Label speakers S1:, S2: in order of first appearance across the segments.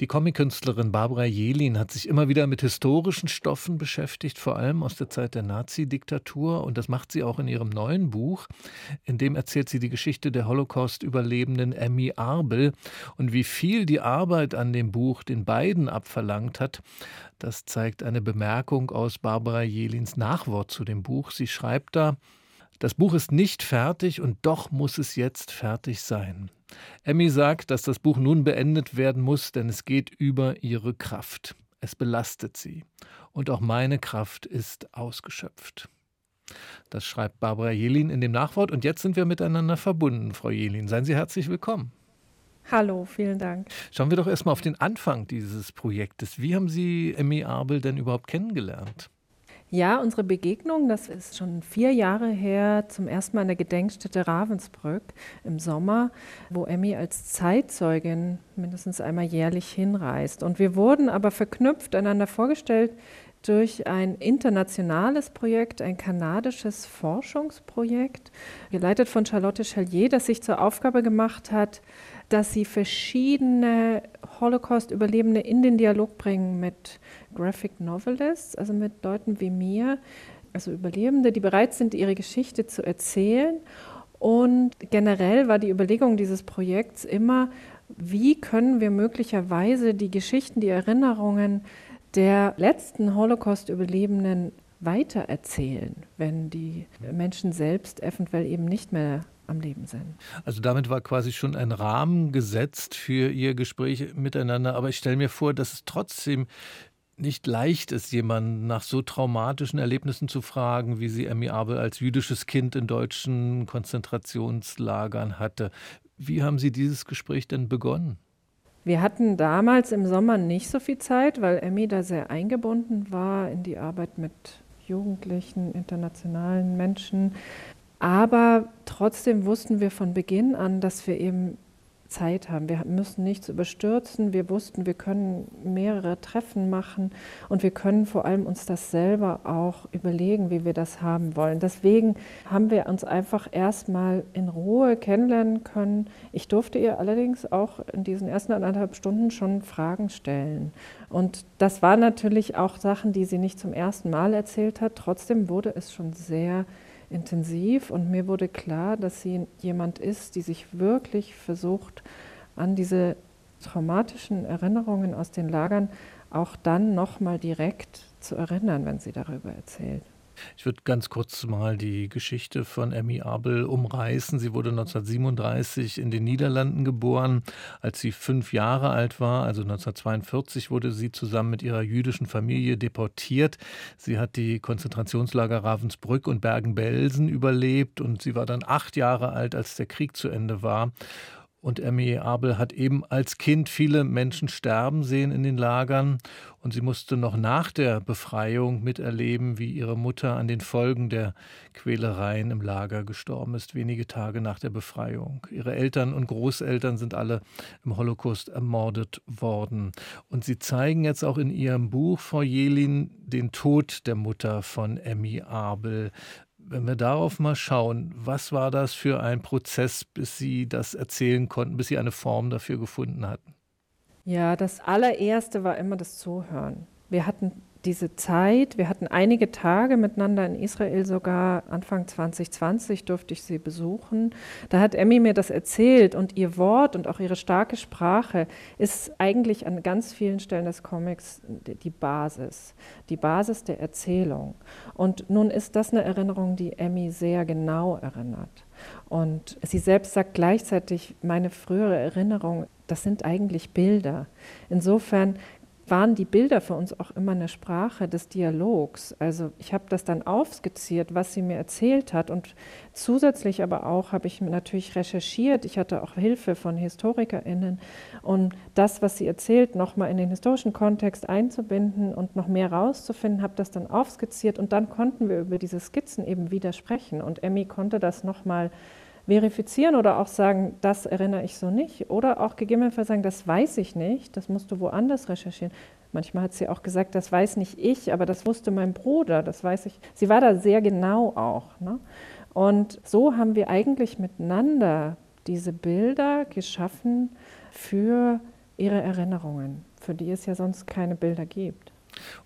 S1: Die Comic-Künstlerin Barbara Jelin hat sich immer wieder mit historischen Stoffen beschäftigt, vor allem aus der Zeit der Nazi-Diktatur. Und das macht sie auch in ihrem neuen Buch. In dem erzählt sie die Geschichte der Holocaust-Überlebenden Emmy Arbel und wie viel die Arbeit an dem Buch den beiden abverlangt hat. Das zeigt eine Bemerkung aus Barbara Jelins Nachwort zu dem Buch. Sie schreibt da, das Buch ist nicht fertig und doch muss es jetzt fertig sein. Emmy sagt, dass das Buch nun beendet werden muss, denn es geht über ihre Kraft. Es belastet sie. Und auch meine Kraft ist ausgeschöpft. Das schreibt Barbara Jelin in dem Nachwort. Und jetzt sind wir miteinander verbunden, Frau Jelin. Seien Sie herzlich willkommen.
S2: Hallo, vielen Dank.
S1: Schauen wir doch erstmal auf den Anfang dieses Projektes. Wie haben Sie Emmy Abel denn überhaupt kennengelernt?
S2: Ja, unsere Begegnung, das ist schon vier Jahre her, zum ersten Mal in der Gedenkstätte Ravensbrück im Sommer, wo Emmy als Zeitzeugin mindestens einmal jährlich hinreist. Und wir wurden aber verknüpft, einander vorgestellt durch ein internationales Projekt, ein kanadisches Forschungsprojekt, geleitet von Charlotte Chalier, das sich zur Aufgabe gemacht hat, dass sie verschiedene Holocaust-Überlebende in den Dialog bringen mit Graphic Novelists, also mit Leuten wie mir, also Überlebende, die bereit sind, ihre Geschichte zu erzählen. Und generell war die Überlegung dieses Projekts immer, wie können wir möglicherweise die Geschichten, die Erinnerungen der letzten Holocaust-Überlebenden weitererzählen, wenn die Menschen selbst eventuell eben nicht mehr am Leben sind.
S1: Also damit war quasi schon ein Rahmen gesetzt für Ihr Gespräch miteinander. Aber ich stelle mir vor, dass es trotzdem nicht leicht ist, jemanden nach so traumatischen Erlebnissen zu fragen, wie sie Emmy Abel als jüdisches Kind in deutschen Konzentrationslagern hatte. Wie haben Sie dieses Gespräch denn begonnen?
S2: Wir hatten damals im Sommer nicht so viel Zeit, weil Emmy da sehr eingebunden war in die Arbeit mit Jugendlichen, internationalen Menschen. Aber trotzdem wussten wir von Beginn an, dass wir eben Zeit haben. Wir müssen nichts überstürzen. Wir wussten, wir können mehrere Treffen machen und wir können vor allem uns das selber auch überlegen, wie wir das haben wollen. Deswegen haben wir uns einfach erstmal in Ruhe kennenlernen können. Ich durfte ihr allerdings auch in diesen ersten anderthalb Stunden schon Fragen stellen. Und das waren natürlich auch Sachen, die sie nicht zum ersten Mal erzählt hat. Trotzdem wurde es schon sehr intensiv und mir wurde klar, dass sie jemand ist, die sich wirklich versucht, an diese traumatischen Erinnerungen aus den Lagern auch dann nochmal direkt zu erinnern, wenn sie darüber erzählt.
S1: Ich würde ganz kurz mal die Geschichte von Emmy Abel umreißen. Sie wurde 1937 in den Niederlanden geboren. Als sie fünf Jahre alt war, also 1942, wurde sie zusammen mit ihrer jüdischen Familie deportiert. Sie hat die Konzentrationslager Ravensbrück und Bergen-Belsen überlebt und sie war dann acht Jahre alt, als der Krieg zu Ende war. Und Emmy Abel hat eben als Kind viele Menschen sterben sehen in den Lagern. Und sie musste noch nach der Befreiung miterleben, wie ihre Mutter an den Folgen der Quälereien im Lager gestorben ist, wenige Tage nach der Befreiung. Ihre Eltern und Großeltern sind alle im Holocaust ermordet worden. Und sie zeigen jetzt auch in ihrem Buch, Frau Jelin, den Tod der Mutter von Emmy Abel. Wenn wir darauf mal schauen, was war das für ein Prozess, bis Sie das erzählen konnten, bis Sie eine Form dafür gefunden hatten?
S2: Ja, das allererste war immer das Zuhören. Wir hatten diese Zeit, wir hatten einige Tage miteinander in Israel, sogar Anfang 2020 durfte ich sie besuchen. Da hat Emmy mir das erzählt und ihr Wort und auch ihre starke Sprache ist eigentlich an ganz vielen Stellen des Comics die Basis, die Basis der Erzählung. Und nun ist das eine Erinnerung, die Emmy sehr genau erinnert. Und sie selbst sagt gleichzeitig, meine frühere Erinnerung, das sind eigentlich Bilder. Insofern waren die Bilder für uns auch immer eine Sprache des Dialogs. Also ich habe das dann aufskizziert, was sie mir erzählt hat und zusätzlich aber auch habe ich natürlich recherchiert. Ich hatte auch Hilfe von Historikerinnen, um das, was sie erzählt, nochmal in den historischen Kontext einzubinden und noch mehr rauszufinden, habe das dann aufskizziert und dann konnten wir über diese Skizzen eben widersprechen und Emmy konnte das nochmal verifizieren oder auch sagen, das erinnere ich so nicht. Oder auch gegebenenfalls sagen, das weiß ich nicht, das musst du woanders recherchieren. Manchmal hat sie auch gesagt, das weiß nicht ich, aber das wusste mein Bruder, das weiß ich. Sie war da sehr genau auch. Ne? Und so haben wir eigentlich miteinander diese Bilder geschaffen für ihre Erinnerungen, für die es ja sonst keine Bilder gibt.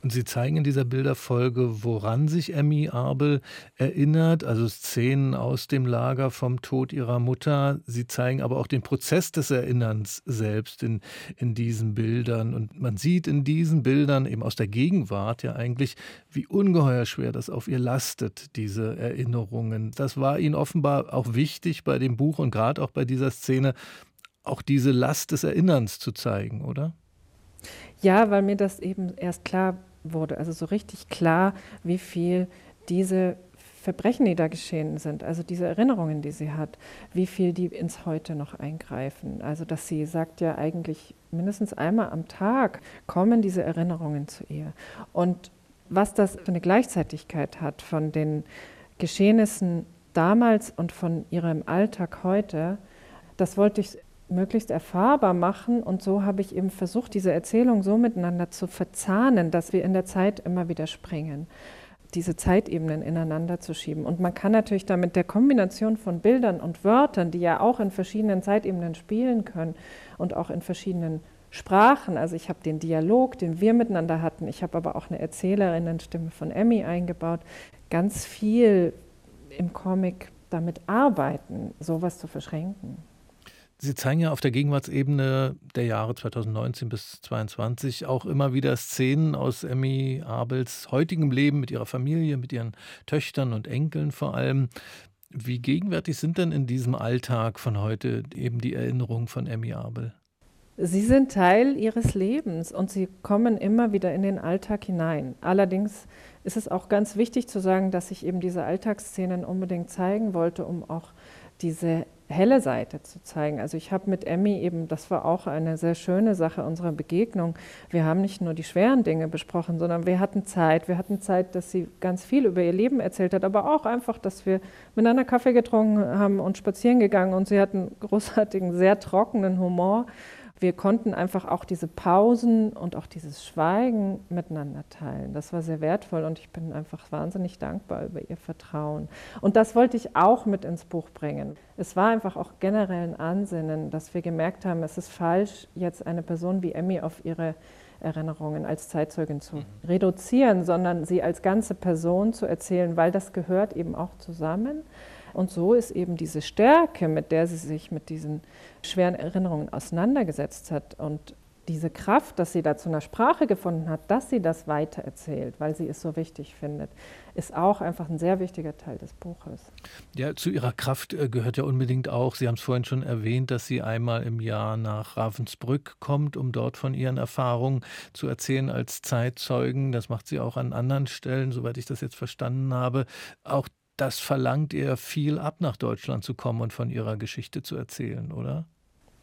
S1: Und Sie zeigen in dieser Bilderfolge, woran sich Emmy Abel erinnert, also Szenen aus dem Lager vom Tod ihrer Mutter. Sie zeigen aber auch den Prozess des Erinnerns selbst in, in diesen Bildern. Und man sieht in diesen Bildern eben aus der Gegenwart ja eigentlich, wie ungeheuer schwer das auf ihr lastet, diese Erinnerungen. Das war Ihnen offenbar auch wichtig bei dem Buch und gerade auch bei dieser Szene, auch diese Last des Erinnerns zu zeigen, oder?
S2: Ja, weil mir das eben erst klar wurde, also so richtig klar, wie viel diese Verbrechen, die da geschehen sind, also diese Erinnerungen, die sie hat, wie viel die ins Heute noch eingreifen. Also dass sie sagt ja eigentlich mindestens einmal am Tag kommen diese Erinnerungen zu ihr. Und was das für eine Gleichzeitigkeit hat von den Geschehnissen damals und von ihrem Alltag heute, das wollte ich möglichst erfahrbar machen. Und so habe ich eben versucht, diese Erzählung so miteinander zu verzahnen, dass wir in der Zeit immer wieder springen diese Zeitebenen ineinander zu schieben. Und man kann natürlich da mit der Kombination von Bildern und Wörtern, die ja auch in verschiedenen Zeitebenen spielen können und auch in verschiedenen Sprachen, also ich habe den Dialog, den wir miteinander hatten, ich habe aber auch eine Erzählerinnenstimme von Emmy eingebaut, ganz viel im Comic damit arbeiten, sowas zu verschränken.
S1: Sie zeigen ja auf der Gegenwartsebene der Jahre 2019 bis 2022 auch immer wieder Szenen aus Emmy Abels heutigem Leben mit ihrer Familie, mit ihren Töchtern und Enkeln vor allem. Wie gegenwärtig sind denn in diesem Alltag von heute eben die Erinnerungen von Emmy Abel?
S2: Sie sind Teil ihres Lebens und sie kommen immer wieder in den Alltag hinein. Allerdings ist es auch ganz wichtig zu sagen, dass ich eben diese Alltagsszenen unbedingt zeigen wollte, um auch diese helle Seite zu zeigen. Also ich habe mit Emmy eben, das war auch eine sehr schöne Sache unserer Begegnung. Wir haben nicht nur die schweren Dinge besprochen, sondern wir hatten Zeit. Wir hatten Zeit, dass sie ganz viel über ihr Leben erzählt hat, aber auch einfach, dass wir miteinander Kaffee getrunken haben und spazieren gegangen und sie hatten großartigen, sehr trockenen Humor wir konnten einfach auch diese Pausen und auch dieses Schweigen miteinander teilen. Das war sehr wertvoll und ich bin einfach wahnsinnig dankbar über ihr Vertrauen. Und das wollte ich auch mit ins Buch bringen. Es war einfach auch generell ein Ansinnen, dass wir gemerkt haben, es ist falsch, jetzt eine Person wie Emmy auf ihre Erinnerungen als Zeitzeugin zu mhm. reduzieren, sondern sie als ganze Person zu erzählen, weil das gehört eben auch zusammen. Und so ist eben diese Stärke, mit der sie sich mit diesen schweren Erinnerungen auseinandergesetzt hat und diese Kraft, dass sie da zu einer Sprache gefunden hat, dass sie das weitererzählt, weil sie es so wichtig findet, ist auch einfach ein sehr wichtiger Teil des Buches.
S1: Ja, zu ihrer Kraft äh, gehört ja unbedingt auch, Sie haben es vorhin schon erwähnt, dass sie einmal im Jahr nach Ravensbrück kommt, um dort von ihren Erfahrungen zu erzählen als Zeitzeugen. Das macht sie auch an anderen Stellen, soweit ich das jetzt verstanden habe. Auch das verlangt ihr viel ab, nach Deutschland zu kommen und von ihrer Geschichte zu erzählen, oder?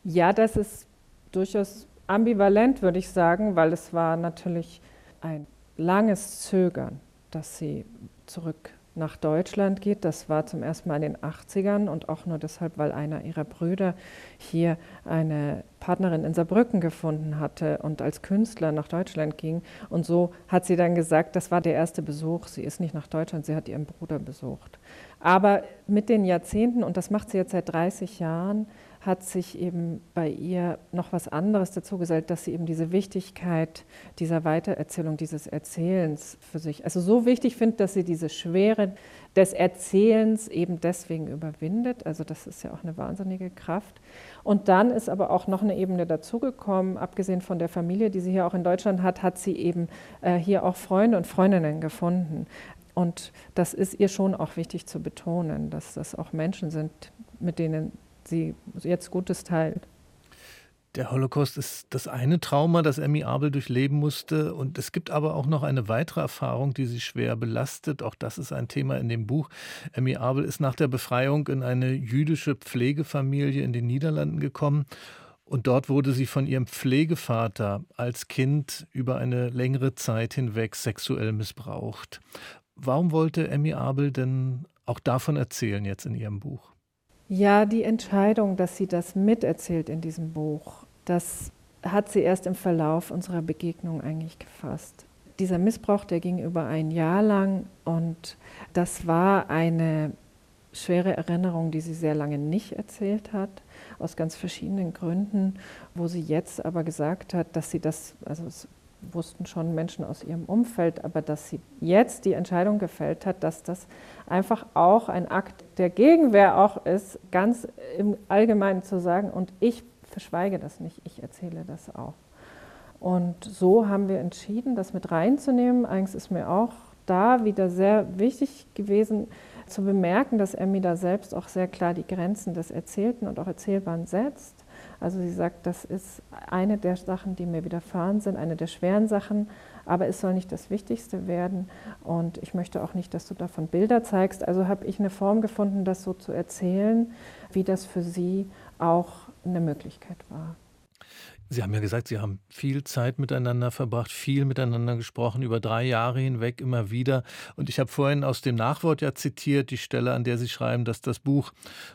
S2: Ja, das ist durchaus ambivalent, würde ich sagen, weil es war natürlich ein langes Zögern, dass sie zurück nach Deutschland geht. Das war zum ersten Mal in den 80ern und auch nur deshalb, weil einer ihrer Brüder hier eine Partnerin in Saarbrücken gefunden hatte und als Künstler nach Deutschland ging. Und so hat sie dann gesagt, das war der erste Besuch. Sie ist nicht nach Deutschland, sie hat ihren Bruder besucht. Aber mit den Jahrzehnten, und das macht sie jetzt seit 30 Jahren, hat sich eben bei ihr noch was anderes dazu gesellt, dass sie eben diese Wichtigkeit dieser Weitererzählung, dieses Erzählens für sich, also so wichtig findet, dass sie diese Schwere des Erzählens eben deswegen überwindet. Also das ist ja auch eine wahnsinnige Kraft. Und dann ist aber auch noch eine Ebene dazugekommen, abgesehen von der Familie, die sie hier auch in Deutschland hat, hat sie eben äh, hier auch Freunde und Freundinnen gefunden. Und das ist ihr schon auch wichtig zu betonen, dass das auch Menschen sind, mit denen sie jetzt Gutes teilt.
S1: Der Holocaust ist das eine Trauma, das Emmy Abel durchleben musste. Und es gibt aber auch noch eine weitere Erfahrung, die sie schwer belastet. Auch das ist ein Thema in dem Buch. Emmy Abel ist nach der Befreiung in eine jüdische Pflegefamilie in den Niederlanden gekommen. Und dort wurde sie von ihrem Pflegevater als Kind über eine längere Zeit hinweg sexuell missbraucht. Warum wollte Emmy Abel denn auch davon erzählen jetzt in ihrem Buch?
S2: Ja, die Entscheidung, dass sie das miterzählt in diesem Buch, das hat sie erst im Verlauf unserer Begegnung eigentlich gefasst. Dieser Missbrauch, der ging über ein Jahr lang und das war eine schwere Erinnerungen, die sie sehr lange nicht erzählt hat, aus ganz verschiedenen Gründen, wo sie jetzt aber gesagt hat, dass sie das, also es wussten schon Menschen aus ihrem Umfeld, aber dass sie jetzt die Entscheidung gefällt hat, dass das einfach auch ein Akt der Gegenwehr auch ist, ganz im Allgemeinen zu sagen, und ich verschweige das nicht, ich erzähle das auch. Und so haben wir entschieden, das mit reinzunehmen. Eigentlich ist mir auch da wieder sehr wichtig gewesen zu bemerken, dass Emmy da selbst auch sehr klar die Grenzen des Erzählten und auch Erzählbaren setzt. Also sie sagt, das ist eine der Sachen, die mir widerfahren sind, eine der schweren Sachen, aber es soll nicht das Wichtigste werden. Und ich möchte auch nicht, dass du davon Bilder zeigst. Also habe ich eine Form gefunden, das so zu erzählen, wie das für sie auch eine Möglichkeit war.
S1: Sie haben ja gesagt, Sie haben viel Zeit miteinander verbracht, viel miteinander gesprochen, über drei Jahre hinweg immer wieder. Und ich habe vorhin aus dem Nachwort ja zitiert, die Stelle, an der Sie schreiben, dass das Buch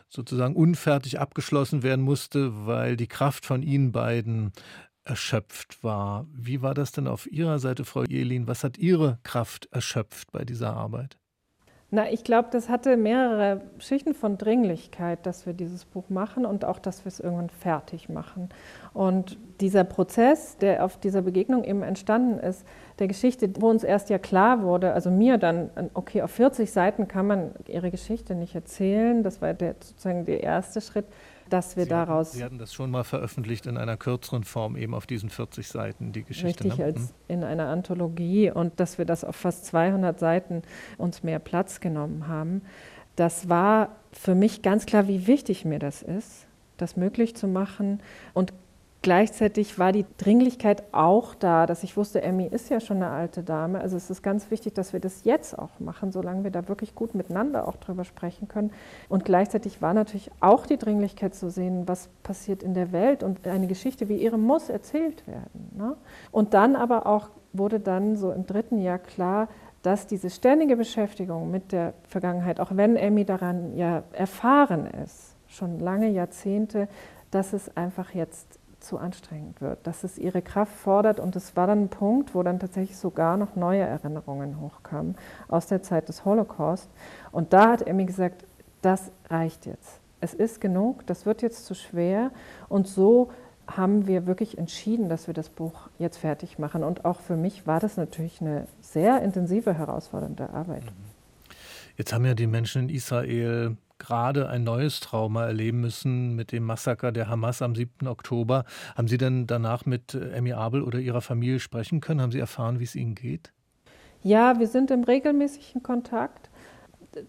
S1: sozusagen unfertig abgeschlossen werden musste, weil die Kraft von Ihnen beiden erschöpft war. Wie war das denn auf Ihrer Seite, Frau Jelin? Was hat Ihre Kraft erschöpft bei dieser Arbeit?
S2: Na, ich glaube, das hatte mehrere Schichten von Dringlichkeit, dass wir dieses Buch machen und auch, dass wir es irgendwann fertig machen. Und dieser Prozess, der auf dieser Begegnung eben entstanden ist, der Geschichte, wo uns erst ja klar wurde, also mir dann, okay, auf 40 Seiten kann man ihre Geschichte nicht erzählen, das war der, sozusagen der erste Schritt dass wir
S1: Sie
S2: daraus.
S1: Hatten, Sie hatten das schon mal veröffentlicht in einer kürzeren Form, eben auf diesen 40 Seiten, die Geschichte.
S2: Richtig, ne? als hm. in einer Anthologie und dass wir das auf fast 200 Seiten uns mehr Platz genommen haben. Das war für mich ganz klar, wie wichtig mir das ist, das möglich zu machen und Gleichzeitig war die Dringlichkeit auch da, dass ich wusste, Emmy ist ja schon eine alte Dame. Also es ist ganz wichtig, dass wir das jetzt auch machen, solange wir da wirklich gut miteinander auch drüber sprechen können. Und gleichzeitig war natürlich auch die Dringlichkeit zu sehen, was passiert in der Welt und eine Geschichte wie ihre muss erzählt werden. Ne? Und dann aber auch wurde dann so im dritten Jahr klar, dass diese ständige Beschäftigung mit der Vergangenheit, auch wenn Emmy daran ja erfahren ist, schon lange Jahrzehnte, dass es einfach jetzt zu anstrengend wird, dass es ihre Kraft fordert. Und es war dann ein Punkt, wo dann tatsächlich sogar noch neue Erinnerungen hochkamen aus der Zeit des Holocaust. Und da hat Emmy gesagt, das reicht jetzt. Es ist genug, das wird jetzt zu schwer. Und so haben wir wirklich entschieden, dass wir das Buch jetzt fertig machen. Und auch für mich war das natürlich eine sehr intensive, herausfordernde Arbeit. Mhm.
S1: Jetzt haben ja die Menschen in Israel gerade ein neues Trauma erleben müssen mit dem Massaker der Hamas am 7. Oktober. Haben Sie denn danach mit äh, Emmy Abel oder Ihrer Familie sprechen können? Haben Sie erfahren, wie es Ihnen geht?
S2: Ja, wir sind im regelmäßigen Kontakt.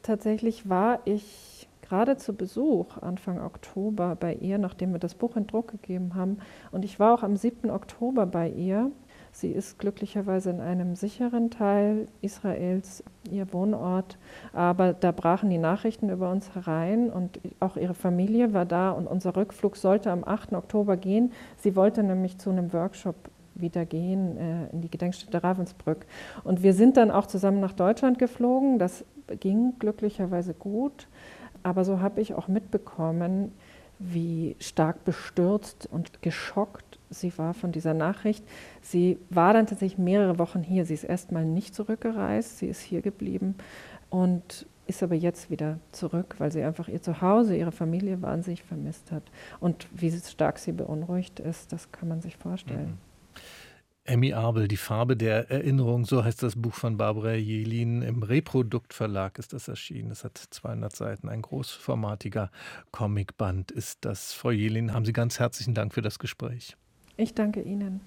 S2: Tatsächlich war ich gerade zu Besuch Anfang Oktober bei ihr, nachdem wir das Buch in Druck gegeben haben. Und ich war auch am 7. Oktober bei ihr. Sie ist glücklicherweise in einem sicheren Teil Israels, ihr Wohnort, aber da brachen die Nachrichten über uns herein und auch ihre Familie war da und unser Rückflug sollte am 8. Oktober gehen. Sie wollte nämlich zu einem Workshop wieder gehen äh, in die Gedenkstätte Ravensbrück. Und wir sind dann auch zusammen nach Deutschland geflogen. Das ging glücklicherweise gut. Aber so habe ich auch mitbekommen, wie stark bestürzt und geschockt sie war von dieser Nachricht. Sie war dann tatsächlich mehrere Wochen hier. Sie ist erstmal nicht zurückgereist, sie ist hier geblieben und ist aber jetzt wieder zurück, weil sie einfach ihr Zuhause, ihre Familie wahnsinnig vermisst hat. Und wie stark sie beunruhigt ist, das kann man sich vorstellen. Mhm.
S1: Emmy Abel, Die Farbe der Erinnerung, so heißt das Buch von Barbara Jelin. Im Reproduktverlag ist das erschienen. Es hat 200 Seiten, ein großformatiger Comicband ist das. Frau Jelin, haben Sie ganz herzlichen Dank für das Gespräch.
S2: Ich danke Ihnen.